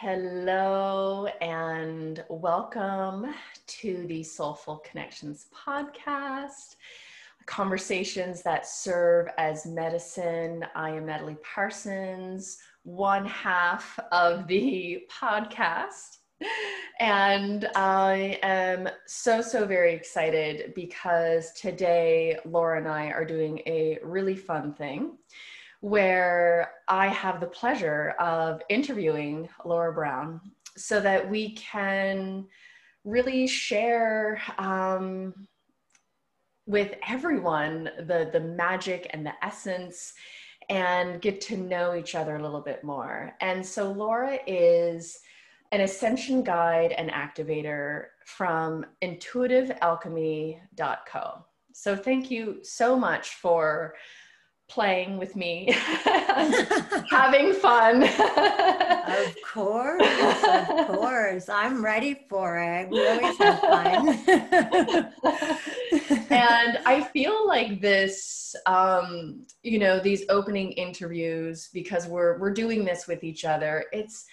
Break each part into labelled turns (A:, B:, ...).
A: Hello and welcome to the Soulful Connections podcast. Conversations that serve as medicine. I am Natalie Parsons, one half of the podcast. And I am so, so very excited because today Laura and I are doing a really fun thing where I have the pleasure of interviewing Laura Brown so that we can really share um, with everyone the, the magic and the essence and get to know each other a little bit more. And so Laura is an ascension guide and activator from intuitivealchemy.co. So thank you so much for playing with me, having fun.
B: of course, of course. I'm ready for it. We always have fun.
A: and I feel like this, um, you know, these opening interviews, because we're we're doing this with each other, it's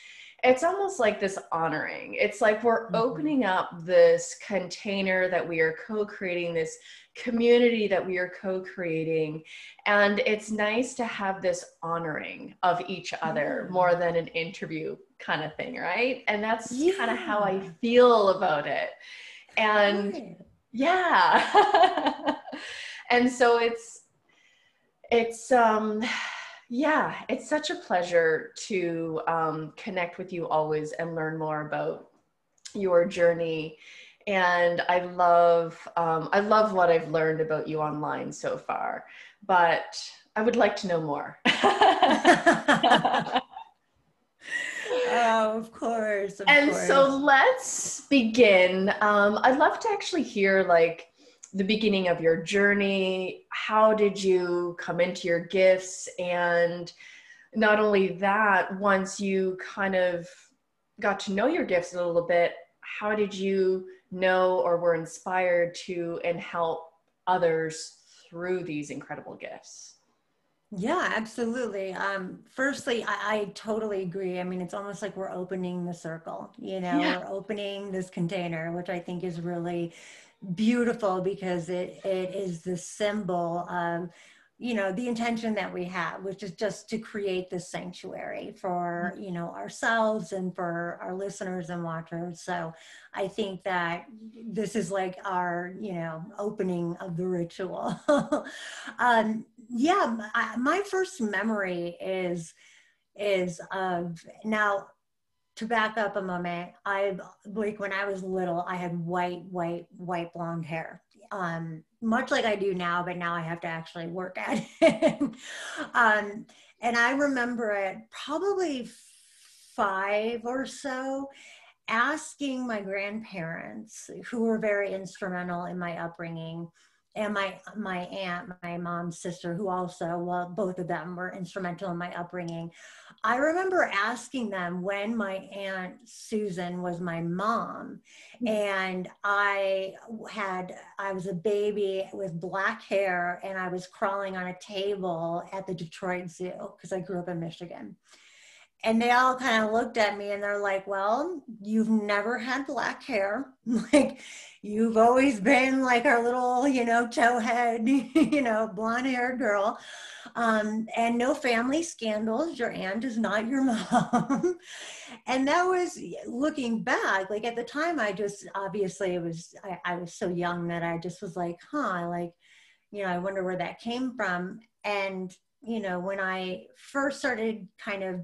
A: it's almost like this honoring. It's like we're mm-hmm. opening up this container that we are co creating, this community that we are co creating. And it's nice to have this honoring of each other more than an interview kind of thing, right? And that's yeah. kind of how I feel about it. And yeah. and so it's, it's, um, yeah, it's such a pleasure to um, connect with you always and learn more about your journey. And I love, um, I love what I've learned about you online so far, but I would like to know more.
B: oh, of course. Of
A: and
B: course.
A: so let's begin. Um, I'd love to actually hear like the beginning of your journey. How did you come into your gifts? And not only that, once you kind of got to know your gifts a little bit, how did you know or were inspired to and help others through these incredible gifts?
B: Yeah, absolutely. Um, firstly, I, I, totally agree. I mean, it's almost like we're opening the circle, you know, yeah. we're opening this container, which I think is really beautiful because it it is the symbol of you know the intention that we have which is just to create this sanctuary for mm-hmm. you know ourselves and for our listeners and watchers so i think that this is like our you know opening of the ritual um yeah I, my first memory is is of now to back up a moment, I like when I was little, I had white, white, white blonde hair. Um, much like I do now, but now I have to actually work at it. um, and I remember it probably five or so asking my grandparents, who were very instrumental in my upbringing, and my my aunt, my mom's sister, who also, well, both of them were instrumental in my upbringing. I remember asking them when my aunt Susan was my mom, mm-hmm. and I had I was a baby with black hair, and I was crawling on a table at the Detroit Zoo because I grew up in Michigan. And they all kind of looked at me and they're like, Well, you've never had black hair. like, you've always been like our little, you know, towhead, you know, blonde haired girl. Um, and no family scandals. Your aunt is not your mom. and that was looking back, like at the time, I just obviously it was, I, I was so young that I just was like, huh, like, you know, I wonder where that came from. And, you know, when I first started kind of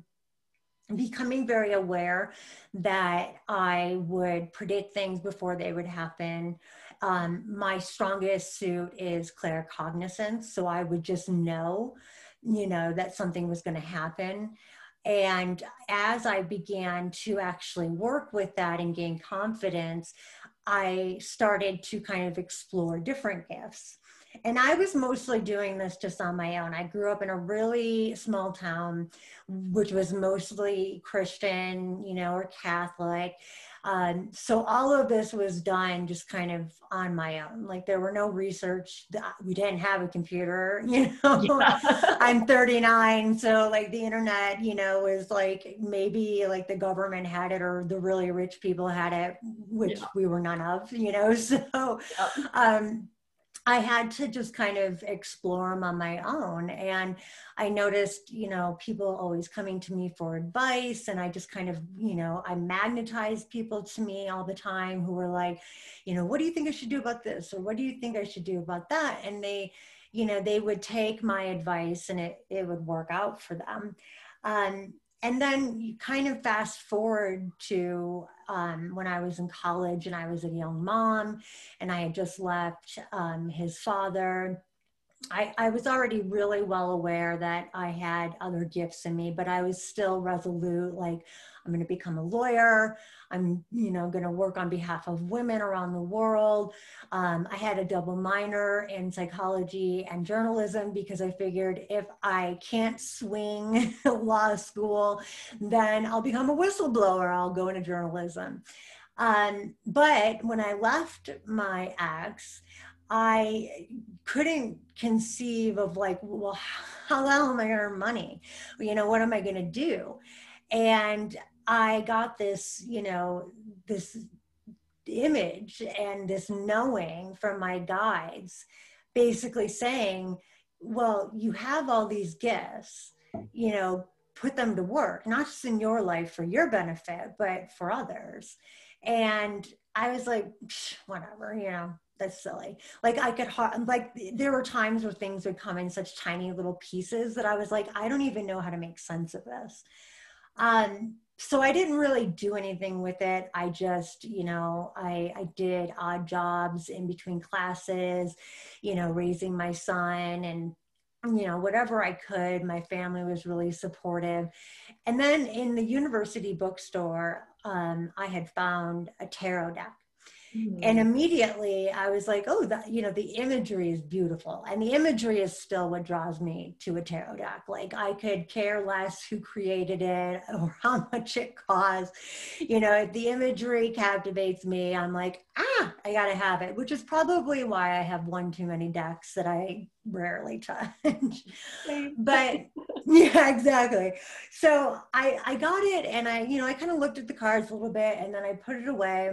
B: becoming very aware that I would predict things before they would happen. Um, my strongest suit is claircognizance. So I would just know, you know, that something was going to happen. And as I began to actually work with that and gain confidence, I started to kind of explore different gifts. And I was mostly doing this just on my own. I grew up in a really small town, which was mostly Christian, you know, or Catholic. Um, so all of this was done just kind of on my own. Like there were no research. We didn't have a computer, you know. Yeah. I'm 39, so like the internet, you know, was like maybe like the government had it or the really rich people had it, which yeah. we were none of, you know. So, yeah. um, I had to just kind of explore them on my own. And I noticed, you know, people always coming to me for advice. And I just kind of, you know, I magnetized people to me all the time who were like, you know, what do you think I should do about this? Or what do you think I should do about that? And they, you know, they would take my advice and it, it would work out for them. Um, and then you kind of fast forward to um, when I was in college and I was a young mom and I had just left um, his father. I, I was already really well aware that I had other gifts in me, but I was still resolute like, I'm going to become a lawyer. I'm, you know, going to work on behalf of women around the world. Um, I had a double minor in psychology and journalism because I figured if I can't swing law school, then I'll become a whistleblower. I'll go into journalism. Um, but when I left my ex, I couldn't conceive of like, well, how the hell am I going to earn money? You know, what am I going to do? And I got this, you know, this image and this knowing from my guides, basically saying, well, you have all these gifts, you know, put them to work, not just in your life for your benefit, but for others. And I was like, whatever, you know, that's silly. Like I could, like there were times where things would come in such tiny little pieces that I was like, I don't even know how to make sense of this. Um, so I didn't really do anything with it. I just, you know, I, I did odd jobs in between classes, you know, raising my son and, you know, whatever I could. My family was really supportive. And then in the university bookstore, um, I had found a tarot deck Mm-hmm. And immediately I was like, oh, that, you know, the imagery is beautiful. And the imagery is still what draws me to a tarot deck. Like I could care less who created it or how much it costs. You know, if the imagery captivates me, I'm like, ah, I got to have it, which is probably why I have one too many decks that I rarely touch. but yeah, exactly. So I, I got it and I, you know, I kind of looked at the cards a little bit and then I put it away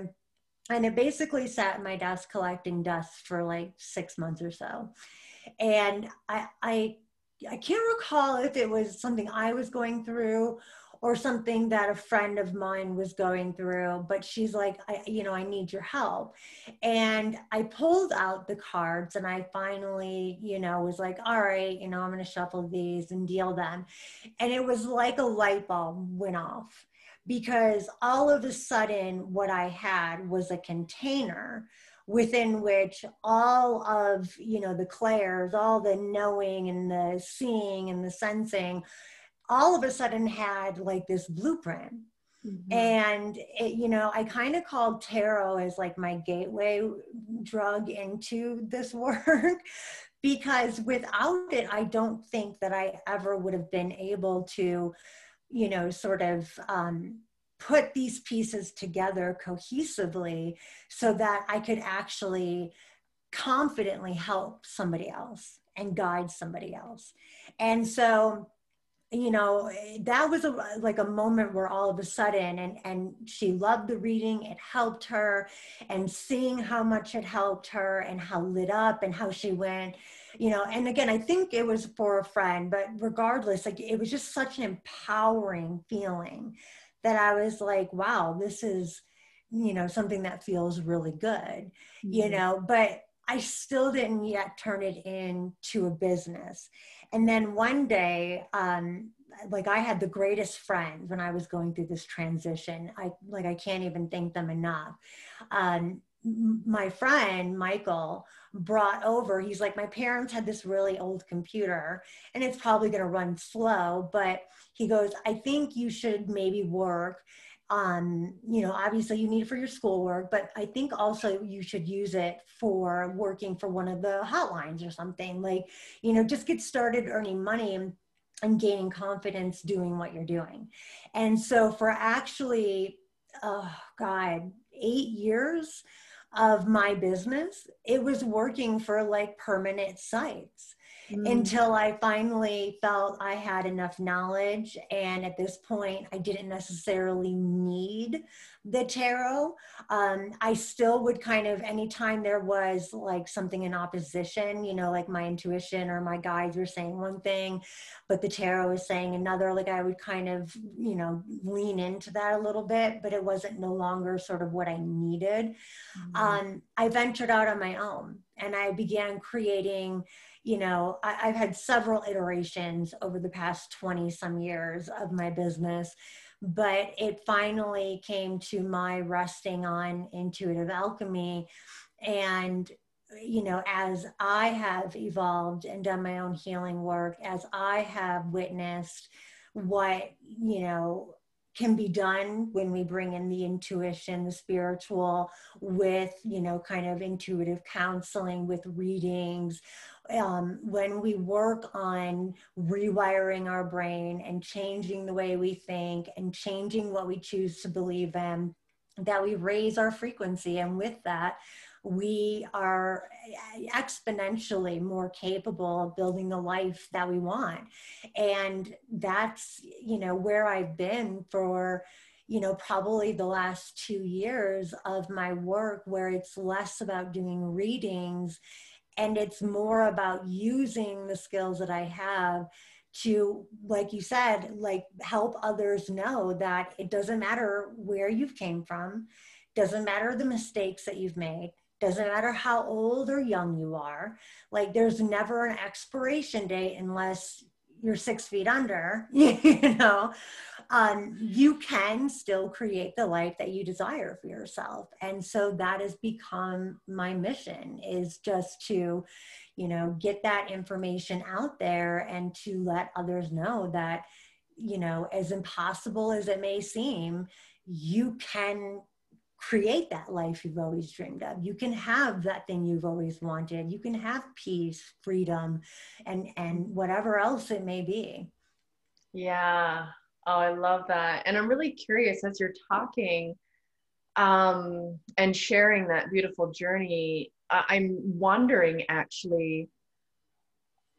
B: and it basically sat in my desk collecting dust for like six months or so. And i i i can't recall if it was something i was going through or something that a friend of mine was going through but she's like I, you know i need your help. And i pulled out the cards and i finally you know was like all right you know i'm going to shuffle these and deal them. And it was like a light bulb went off because all of a sudden what I had was a container within which all of you know the clairs all the knowing and the seeing and the sensing all of a sudden had like this blueprint mm-hmm. and it, you know i kind of called tarot as like my gateway drug into this work because without it i don't think that i ever would have been able to you know, sort of um, put these pieces together cohesively so that I could actually confidently help somebody else and guide somebody else. And so, you know, that was a, like a moment where all of a sudden, and, and she loved the reading, it helped her, and seeing how much it helped her and how lit up and how she went you know and again i think it was for a friend but regardless like it was just such an empowering feeling that i was like wow this is you know something that feels really good mm-hmm. you know but i still didn't yet turn it into a business and then one day um like I had the greatest friends when I was going through this transition. I like I can't even thank them enough. Um, my friend Michael brought over, he's like, My parents had this really old computer and it's probably going to run slow, but he goes, I think you should maybe work um, you know, obviously you need it for your schoolwork, but I think also you should use it for working for one of the hotlines or something. Like, you know, just get started earning money and, gaining confidence doing what you're doing. And so for actually, oh God, eight years of my business, it was working for like permanent sites mm. until I finally felt I had enough knowledge. And at this point, I didn't necessarily need the tarot. Um, I still would kind of, anytime there was like something in opposition, you know, like my intuition or my guides were saying one thing, but the tarot was saying another, like I would kind of, you know, lean into that a little bit, but it wasn't no longer sort of what I needed. Mm-hmm. Um, I ventured out on my own and I began creating you know, I, have had several iterations over the past 20 some years of my business, but it finally came to my resting on intuitive alchemy. And, you know, as I have evolved and done my own healing work, as I have witnessed what, you know, can be done when we bring in the intuition the spiritual with you know kind of intuitive counseling with readings um, when we work on rewiring our brain and changing the way we think and changing what we choose to believe in, that we raise our frequency. And with that, we are exponentially more capable of building the life that we want. And that's, you know, where I've been for you know, probably the last two years of my work where it's less about doing readings and it's more about using the skills that i have to like you said like help others know that it doesn't matter where you've came from doesn't matter the mistakes that you've made doesn't matter how old or young you are like there's never an expiration date unless you're six feet under you know um, you can still create the life that you desire for yourself. And so that has become my mission is just to, you know, get that information out there and to let others know that, you know, as impossible as it may seem, you can create that life you've always dreamed of. You can have that thing you've always wanted. You can have peace, freedom, and and whatever else it may be.
A: Yeah. Oh, I love that. And I'm really curious as you're talking um, and sharing that beautiful journey, I'm wondering actually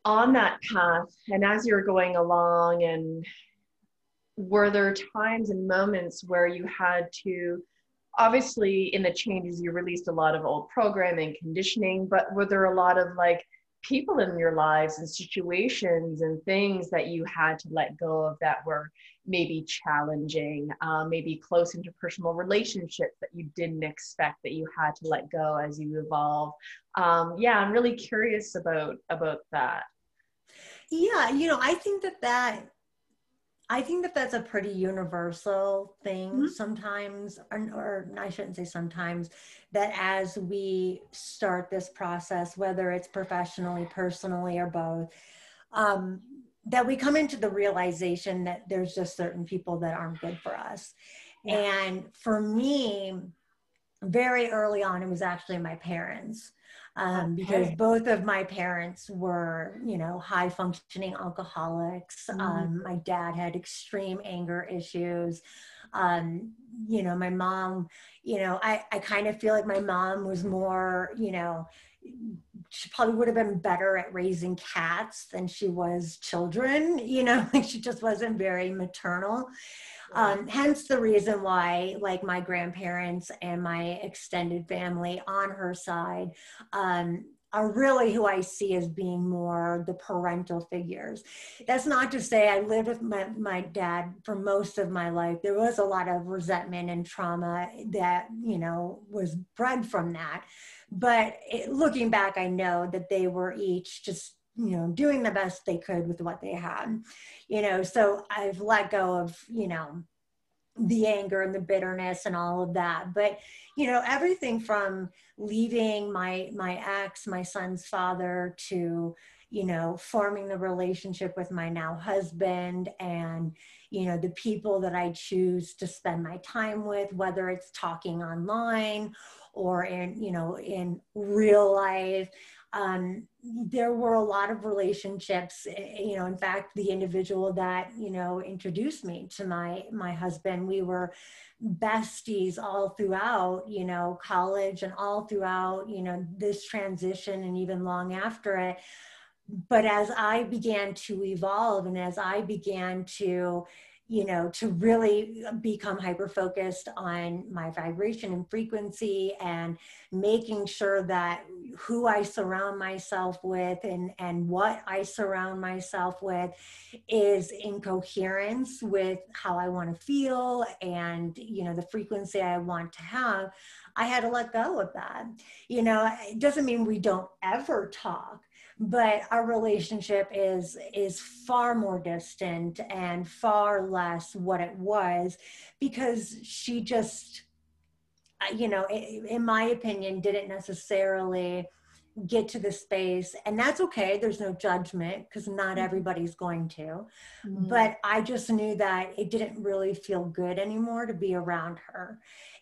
A: on that path and as you're going along and were there times and moments where you had to obviously in the changes you released a lot of old programming conditioning but were there a lot of like people in your lives and situations and things that you had to let go of that were maybe challenging, um, maybe close interpersonal relationships that you didn't expect that you had to let go as you evolve. Um, yeah, I'm really curious about about that.
B: Yeah, you know, I think that that I think that that's a pretty universal thing mm-hmm. sometimes, or, or, I shouldn't say sometimes, that as we start this process, whether it's professionally, personally, or both, um, that we come into the realization that there's just certain people that aren't good for us. Yeah. And for me, very early on, it was actually my parents um, because both of my parents were, you know, high functioning alcoholics. Mm-hmm. Um, my dad had extreme anger issues. Um, you know, my mom, you know, I, I kind of feel like my mom was more, you know, she probably would have been better at raising cats than she was children, you know, like she just wasn't very maternal. Um, hence the reason why, like my grandparents and my extended family on her side, um, are really who I see as being more the parental figures. That's not to say I lived with my, my dad for most of my life. There was a lot of resentment and trauma that, you know, was bred from that. But it, looking back, I know that they were each just you know doing the best they could with what they had you know so i've let go of you know the anger and the bitterness and all of that but you know everything from leaving my my ex my son's father to you know, forming the relationship with my now husband and, you know, the people that I choose to spend my time with, whether it's talking online or in, you know, in real life. Um, there were a lot of relationships eh, you know in fact the individual that you know introduced me to my my husband we were besties all throughout you know college and all throughout you know this transition and even long after it. But as i began to evolve and as i began to you know, to really uh, become hyper focused on my vibration and frequency and making sure that who I surround myself with and, and what I surround myself with is in coherence with how I want to feel and, you know, the frequency I want to have. I had to let go of that. You know, it doesn't mean we don't ever talk but our relationship is is far more distant and far less what it was because she just you know in my opinion didn't necessarily get to the space and that's okay there's no judgment because not mm-hmm. everybody's going to mm-hmm. but i just knew that it didn't really feel good anymore to be around her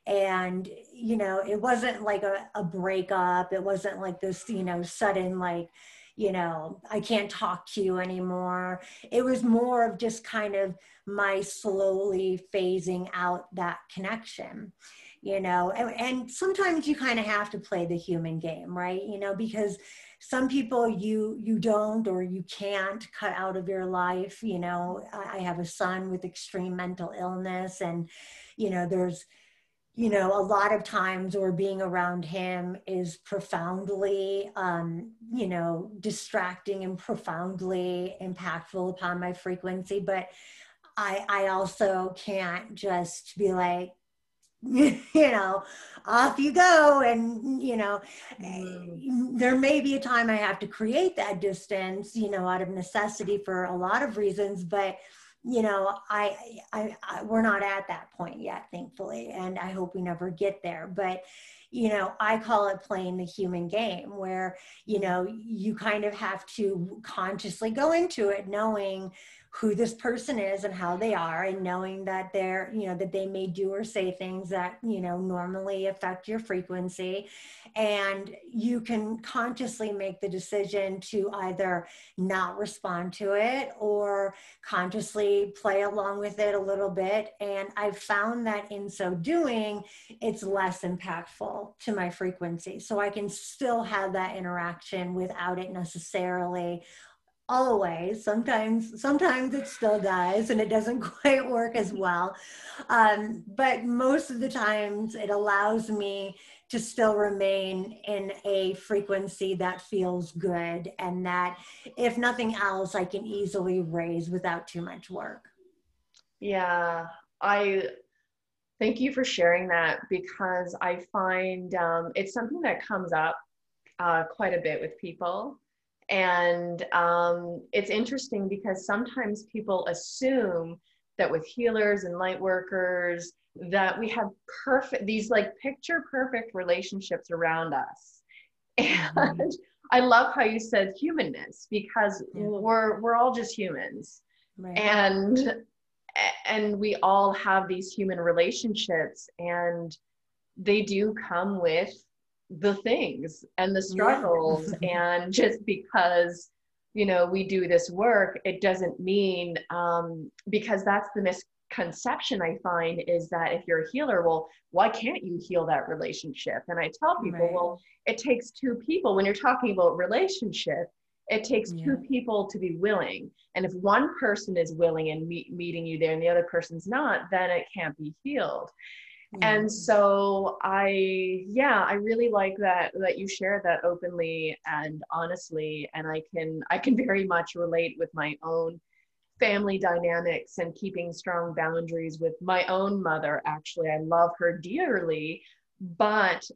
B: and you know it wasn't like a, a breakup it wasn't like this you know sudden like you know, I can't talk to you anymore. It was more of just kind of my slowly phasing out that connection, you know, and, and sometimes you kind of have to play the human game, right? You know, because some people you you don't or you can't cut out of your life you know i have a son with extreme mental illness and you know there's you know, a lot of times or being around him is profoundly, um, you know, distracting and profoundly impactful upon my frequency. But I, I also can't just be like, you know, off you go. And, you know, mm. there may be a time I have to create that distance, you know, out of necessity for a lot of reasons. But, you know I, I, I we're not at that point yet thankfully and i hope we never get there but you know i call it playing the human game where you know you kind of have to consciously go into it knowing who this person is and how they are and knowing that they're you know that they may do or say things that you know normally affect your frequency. And you can consciously make the decision to either not respond to it or consciously play along with it a little bit. And i've found that in so doing it's less impactful to my frequency. So i can still have that interaction without it necessarily always. Sometimes sometimes it still does and it doesn't quite work as well. Um, but most of the times it allows me to still remain in a frequency that feels good and that if nothing else i can easily raise without too much work.
A: Yeah i thank you for sharing that because i find um, it's something that comes up uh, quite a bit with people and um, it's interesting because sometimes people assume that with healers and light workers, that we have perfect, these like picture perfect relationships around us. Mm-hmm. And. I love how you said humanness because yeah. we're, we're all just humans. Right. And and we all have these human relationships and they do come with the things and the struggles and just because you know we do this work it doesn't mean um, because that's the misconception i find is that if you're a healer well why can't you heal that relationship and i tell people right. well it takes two people when you're talking about relationship it takes yeah. two people to be willing and if one person is willing and meet, meeting you there and the other person's not then it can't be healed and so i yeah i really like that that you share that openly and honestly and i can i can very much relate with my own family dynamics and keeping strong boundaries with my own mother actually i love her dearly but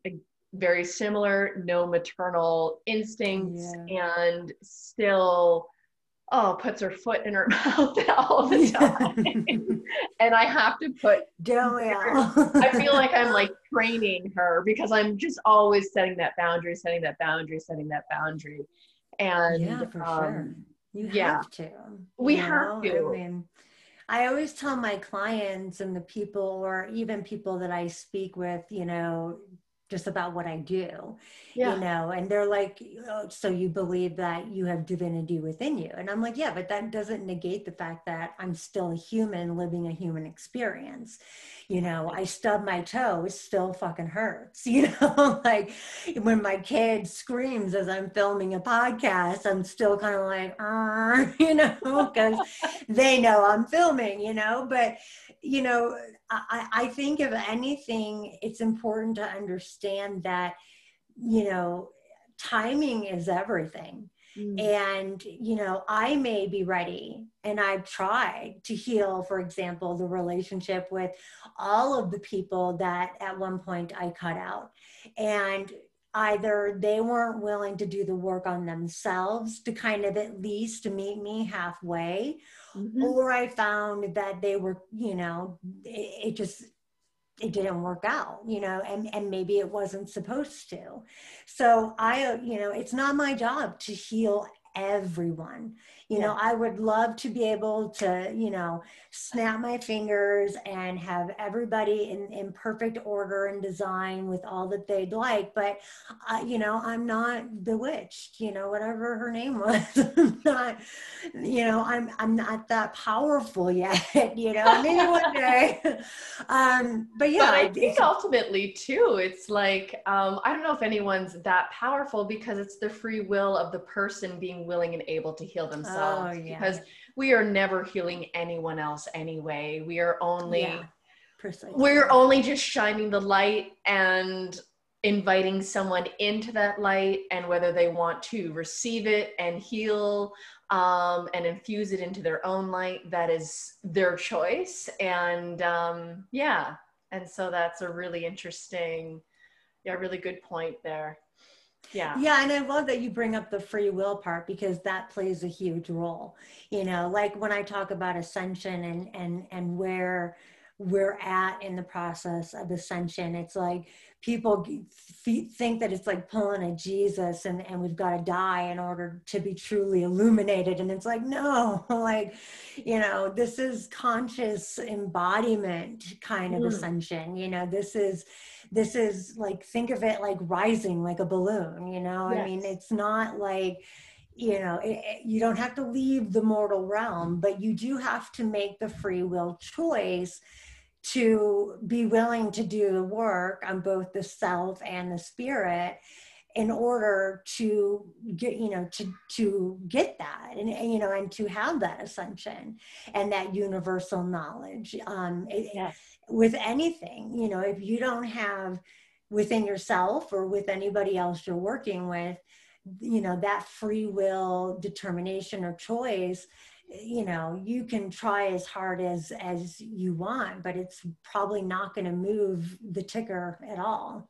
A: very similar no maternal instincts yeah. and still oh, puts her foot in her mouth all the time. and I have to put
B: don't
A: I feel like I'm like training her because I'm just always setting that boundary, setting that boundary, setting that boundary. And
B: yeah, for um, sure. You
A: yeah,
B: have to.
A: We have to.
B: I mean, I always tell my clients and the people, or even people that I speak with, you know, just about what I do, yeah. you know, and they're like, oh, so you believe that you have divinity within you. And I'm like, yeah, but that doesn't negate the fact that I'm still a human living a human experience. You know, I stub my toe, it still fucking hurts, you know, like when my kid screams as I'm filming a podcast, I'm still kind of like, ah, you know, because they know I'm filming, you know, but you know, I, I think if anything, it's important to understand that, you know, timing is everything. Mm. And, you know, I may be ready and I've tried to heal, for example, the relationship with all of the people that at one point I cut out. And either they weren't willing to do the work on themselves to kind of at least meet me halfway, mm-hmm. or I found that they were, you know, it, it just it didn't work out you know and and maybe it wasn't supposed to. So i you know it's not my job to heal everyone. You yeah. know i would love to be able to you know snap my fingers and have everybody in, in perfect order and design with all that they'd like but uh, you know i'm not bewitched you know whatever her name was. I'm not you know i'm i'm not that powerful yet you know maybe one day. Um but yeah
A: but i think ultimately too it's like um i don't know if anyone's that powerful because it's the free will of the person being willing and able to heal themselves oh, yeah. because we are never healing anyone else anyway. We are only yeah, precisely. we're only just shining the light and inviting someone into that light and whether they want to receive it and heal um, and infuse it into their own light that is their choice and um, yeah and so that's a really interesting yeah really good point there yeah
B: yeah and i love that you bring up the free will part because that plays a huge role you know like when i talk about ascension and and and where we're at in the process of ascension it's like people think that it's like pulling a jesus and and we've got to die in order to be truly illuminated and it's like no like you know this is conscious embodiment kind of mm. ascension you know this is this is like think of it like rising like a balloon you know? Yes. i mean it's not like you know it, it, you don't have to leave the mortal realm but you do have to make the free will choice to be willing to do the work on both the self and the spirit in order to get you know to to get that and, and you know and to have that ascension and that universal knowledge. Um it, yes with anything you know if you don't have within yourself or with anybody else you're working with you know that free will determination or choice you know you can try as hard as as you want but it's probably not going to move the ticker at all.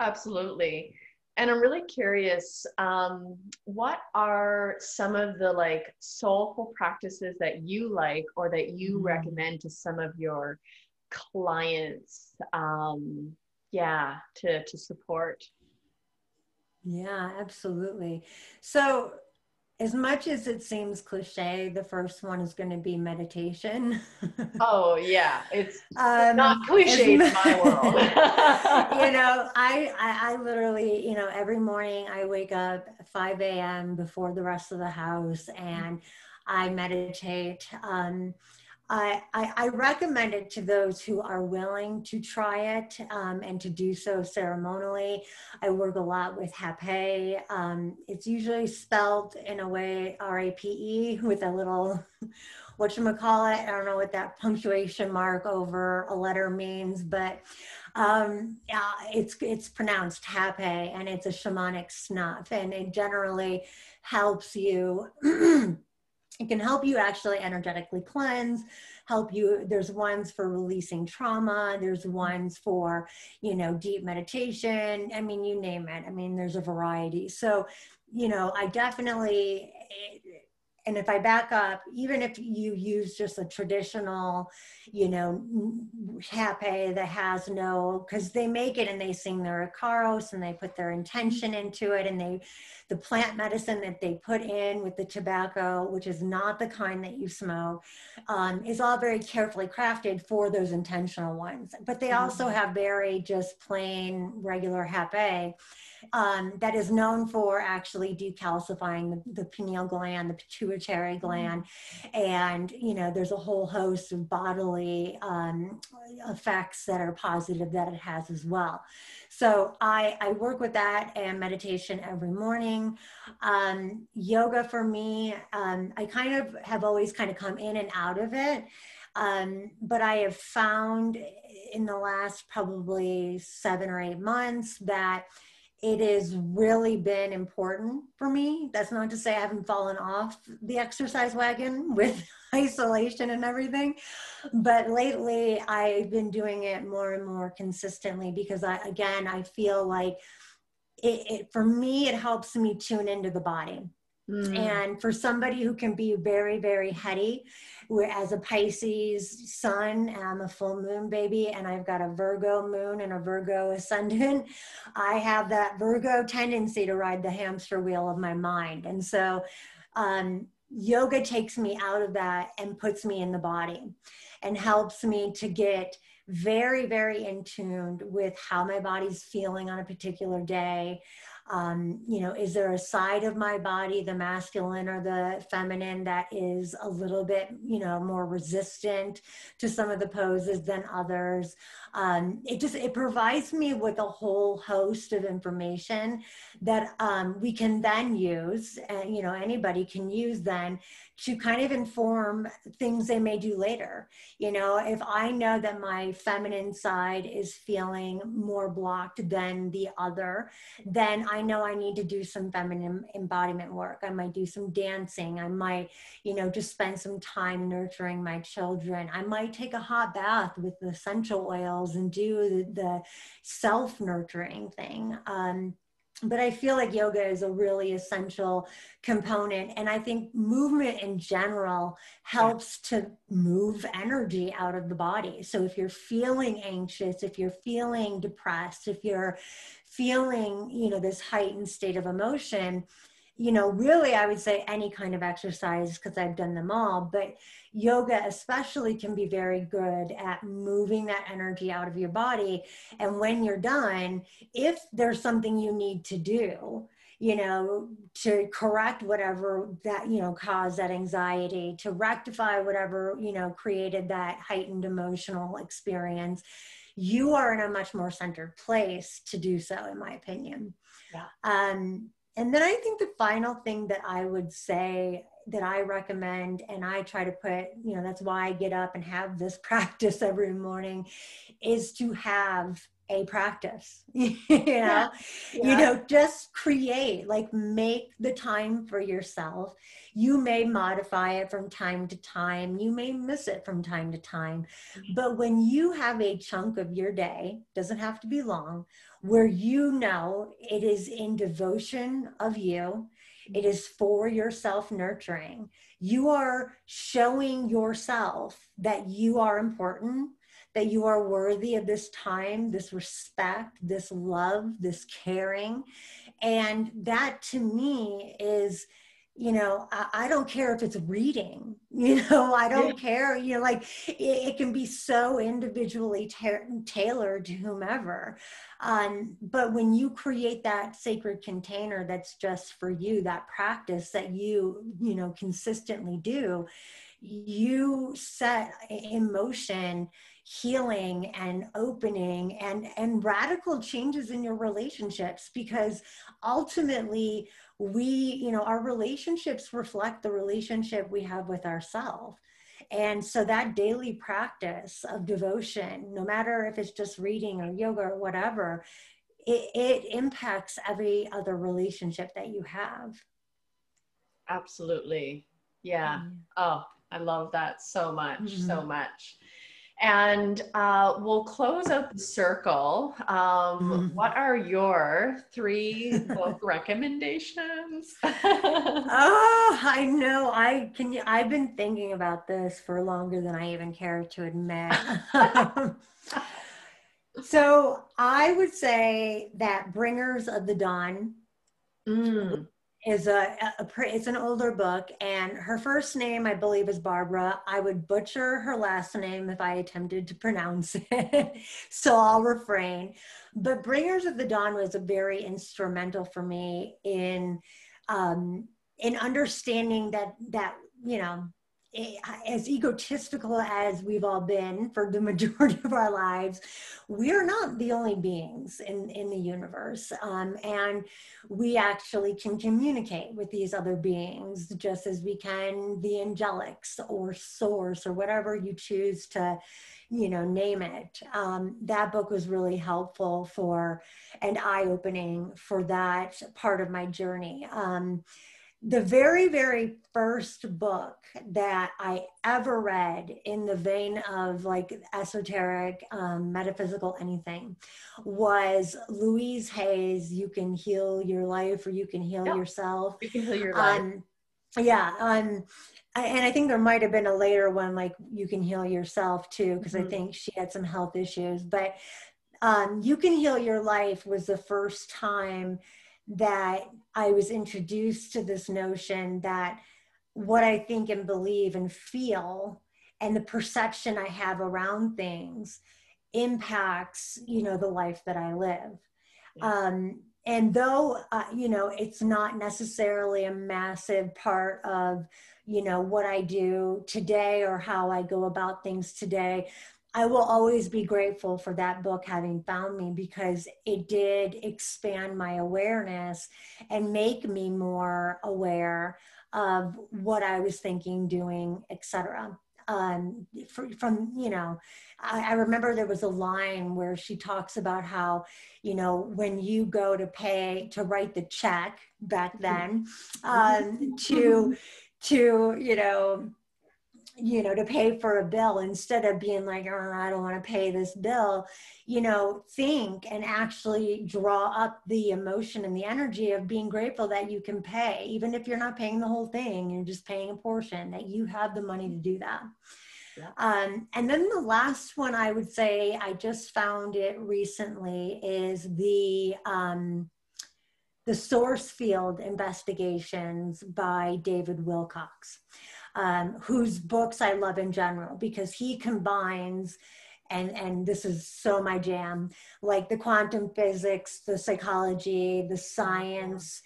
A: Absolutely and i'm really curious um, what are some of the like soulful practices that you like or that you mm-hmm. recommend to some of your clients um, yeah to to support
B: yeah absolutely so as much as it seems cliche, the first one is going to be meditation.
A: oh yeah, it's, um, not cliche in my world.
B: you know, I, I, I literally, you know, every morning I wake up 5 a.m. before the rest of the house and I meditate. Um, I, I, recommend it to those who are willing to try it um, and to do so ceremonially. I work a lot with Hape. Um, it's usually spelled in a way R-A-P-E with a little, what you call it? I don't know what that punctuation mark over a letter means, but um, yeah, it's it's pronounced Hape, and it's a shamanic snuff, and it generally helps you. it can help you actually energetically cleanse help you there's ones for releasing trauma there's ones for you know deep meditation i mean you name it i mean there's a variety. So you know i definitely and if I back up, even if you use just a traditional, you know, hape that has no, because they make it and they sing their Icaros and they put their intention into it and they, the plant medicine that they put in with the tobacco, which is not the kind that you smoke, um, is all very carefully crafted for those intentional ones. But they also mm-hmm. have very just plain regular hape um, that is known for actually decalcifying the, the pineal gland, the pituitary mm-hmm. gland, and you know there's a whole host of bodily um, effects that are positive that it has as well. So I, I work with that and meditation every morning. Um, yoga for me, um, I kind of have always kind of come in and out of it. Um, but I have found in the last probably seven or eight months that it has really been important for me. That's not to say I haven't fallen off the exercise wagon with isolation and everything, but lately I've been doing it more and more consistently because I, again, I feel like it, it for me, it helps me tune into the body. Mm. And for somebody who can be very, very heady, as a Pisces sun, I'm a full moon baby, and I've got a Virgo moon and a Virgo ascendant. I have that Virgo tendency to ride the hamster wheel of my mind. And so um, yoga takes me out of that and puts me in the body and helps me to get very, very in tuned with how my body's feeling on a particular day um, you know is there a side of my body the masculine or the feminine that is a little bit you know more resistant to some of the poses than others um, it just it provides me with a whole host of information that um, we can then use and you know anybody can use then to kind of inform things they may do later. You know, if I know that my feminine side is feeling more blocked than the other, then I know I need to do some feminine embodiment work. I might do some dancing. I might, you know, just spend some time nurturing my children. I might take a hot bath with essential oils and do the, the self nurturing thing. Um, but I feel like yoga is a really essential component. And I think movement in general helps yeah. to move energy out of the body. So if you're feeling anxious, if you're feeling depressed, if you're feeling, you know, this heightened state of emotion, you know, really, I would say any kind of exercise because I've done them all, but yoga especially can be very good at moving that energy out of your body. And when you're done, if there's something you need to do, you know, to correct whatever that, you know, caused that anxiety, to rectify whatever, you know, created that heightened emotional experience, you are in a much more centered place to do so, in my opinion. Yeah. Um, and then I think the final thing that I would say that I recommend, and I try to put, you know, that's why I get up and have this practice every morning, is to have a practice you know yeah. Yeah. you know just create like make the time for yourself you may modify it from time to time you may miss it from time to time mm-hmm. but when you have a chunk of your day doesn't have to be long where you know it is in devotion of you it is for your self nurturing you are showing yourself that you are important that you are worthy of this time, this respect, this love, this caring. And that to me is, you know, I, I don't care if it's reading, you know, I don't yeah. care, you know, like it, it can be so individually ta- tailored to whomever. Um, but when you create that sacred container that's just for you, that practice that you, you know, consistently do, you set in motion healing and opening and and radical changes in your relationships because ultimately we you know our relationships reflect the relationship we have with ourselves and so that daily practice of devotion no matter if it's just reading or yoga or whatever it, it impacts every other relationship that you have.
A: Absolutely. Yeah. Mm-hmm. oh i love that so much mm-hmm. so much And uh, we'll close out the circle. Um, mm-hmm. What are your three book recommendations?
B: oh, I know. I can. I've been thinking about this for longer than I even care to admit. so I would say that Bringers of the Dawn. Mm is a, a, it's an older book and her first name i believe is barbara. I would butcher her last name if i attempted to pronounce it so i'll refrain. But bringers of the dawn was a very instrumental for me in um in understanding that that you know as egotistical as we've all been for the majority of our lives, we're not the only beings in, in the universe. Um, and we actually can communicate with these other beings just as we can the angelics or source or whatever you choose to, you know, name it. Um, that book was really helpful for and eye opening for that part of my journey. Um, the very, very first book that I ever read in the vein of like esoteric, um, metaphysical anything was Louise Hay's You Can Heal Your Life or You Can Heal yep. Yourself.
A: You Can Heal Your Life.
B: Um, yeah. Um, and I think there might have been a later one like You Can Heal Yourself too, because mm-hmm. I think she had some health issues. But um, You Can Heal Your Life was the first time that I was introduced to this notion that what I think and believe and feel and the perception I have around things impacts, you know, the life that I live. Um, and though, uh, you know, it's not necessarily a massive part of, you know, what I do today or how I go about things today, I will always be grateful for that book having found me because it did expand my awareness and make me more aware of what I was thinking, doing, etc. Um, from you know, I, I remember there was a line where she talks about how you know when you go to pay to write the check back then um, to to you know you know, to pay for a bill instead of being like, oh, I don't want to pay this bill, you know, think and actually draw up the emotion and the energy of being grateful that you can pay, even if you're not paying the whole thing, you're just paying a portion, that you have the money to do that. Yeah. Um, and then the last one I would say, I just found it recently, is the um, the source field investigations by David Wilcock um, whose books I love in general because he combines and and this is so my jam like the quantum physics the psychology the science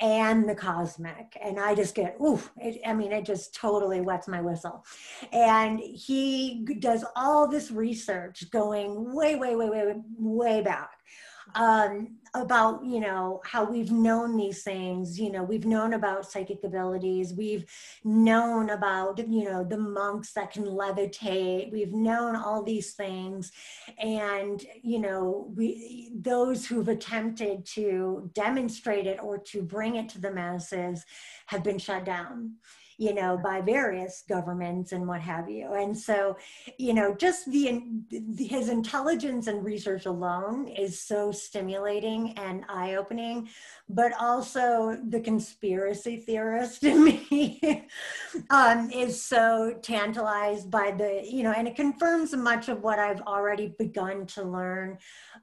B: and the cosmic. And i just get ooh it, i mean it just totally wets my whistle. And he does all this research going way way way way way back um, about you know how we've known these things you know we've known about psychic abilities we've known about you know the monks that can levitate we've known all these things. And you know we those who've attempted to demonstrate it or to bring it to the masses have been shut down you know, by various governments and what have you. And so, you know, just the, his intelligence and research alone is so stimulating and eye opening, but also the conspiracy theorist in me um, is so tantalized by the, you know, and it confirms much of what I've already begun to learn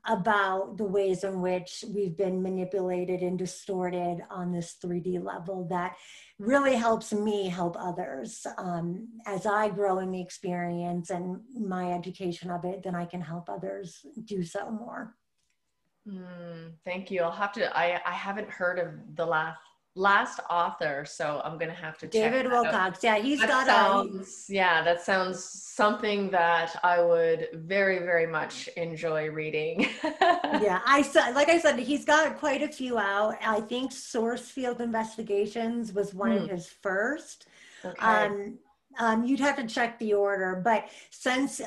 B: about the ways in which we've been manipulated and distorted on this 3D level that really helps me help others. Um, as I grow in the experience and my education of it, then I can help others do so more.
A: Mm, thank you. I'll have to, I, I haven't heard of the last last author, so I'm gonna have to.
B: David Wilcock, yeah, he's
A: that
B: got
A: sounds, a. Yeah, that sounds something that I would very, very much enjoy reading.
B: yeah, I said, like I said, he's got quite a few out. I think Source Field Investigations was one hmm. of his first. Okay. Um, um, you'd have to check the order, but since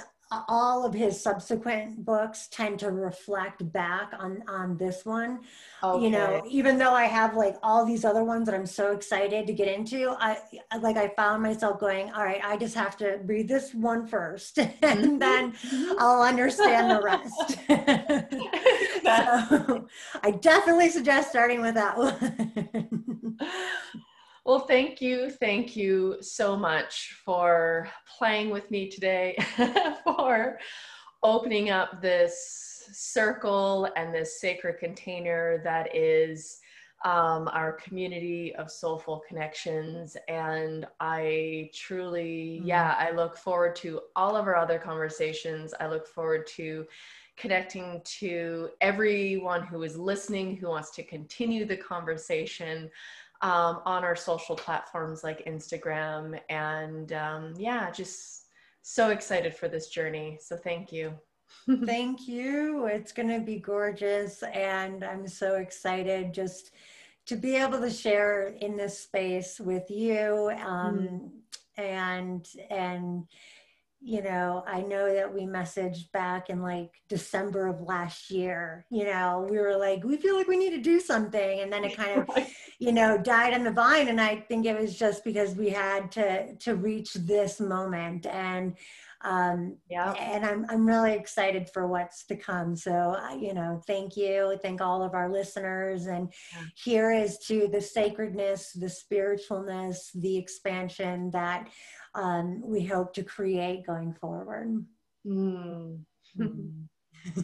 B: all of his subsequent books tend to reflect back on on this one okay. you know even though i have like all these other ones that i'm so excited to get into i like i found myself going all right i just have to read this one first and mm-hmm. then mm-hmm. i'll understand the rest so i definitely suggest starting with that one
A: well, thank you. Thank you so much for playing with me today, for opening up this circle and this sacred container that is um, our community of soulful connections. And I truly, mm-hmm. yeah, I look forward to all of our other conversations. I look forward to connecting to everyone who is listening, who wants to continue the conversation um, on our social platforms like Instagram. And um, yeah, just so excited for this journey. So thank you.
B: thank you. It's going to be gorgeous. And I'm so excited just to be able to share in this space with you um, mm. and, and, you know, I know that we messaged back in like December of last year. You know, we were like, we feel like we need to do something. And then it kind of. you know, died on the vine. And I think it was just because we had to to reach this moment. And um yeah and i'm i'm really excited for what's to come so you know thank you thank all of our listeners and yeah. here is to the sacredness the spiritualness the expansion that um, we hope to create going forward. Mm.